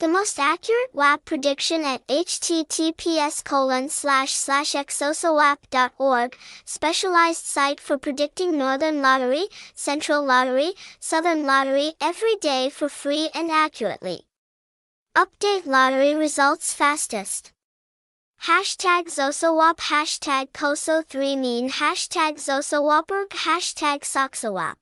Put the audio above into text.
The most accurate WAP prediction at https colon slash slash xosowap.org, specialized site for predicting Northern Lottery, Central Lottery, Southern Lottery every day for free and accurately. Update lottery results fastest. Hashtag Xosowap Hashtag Koso3 mean Hashtag Xosowaporg Hashtag Soxowap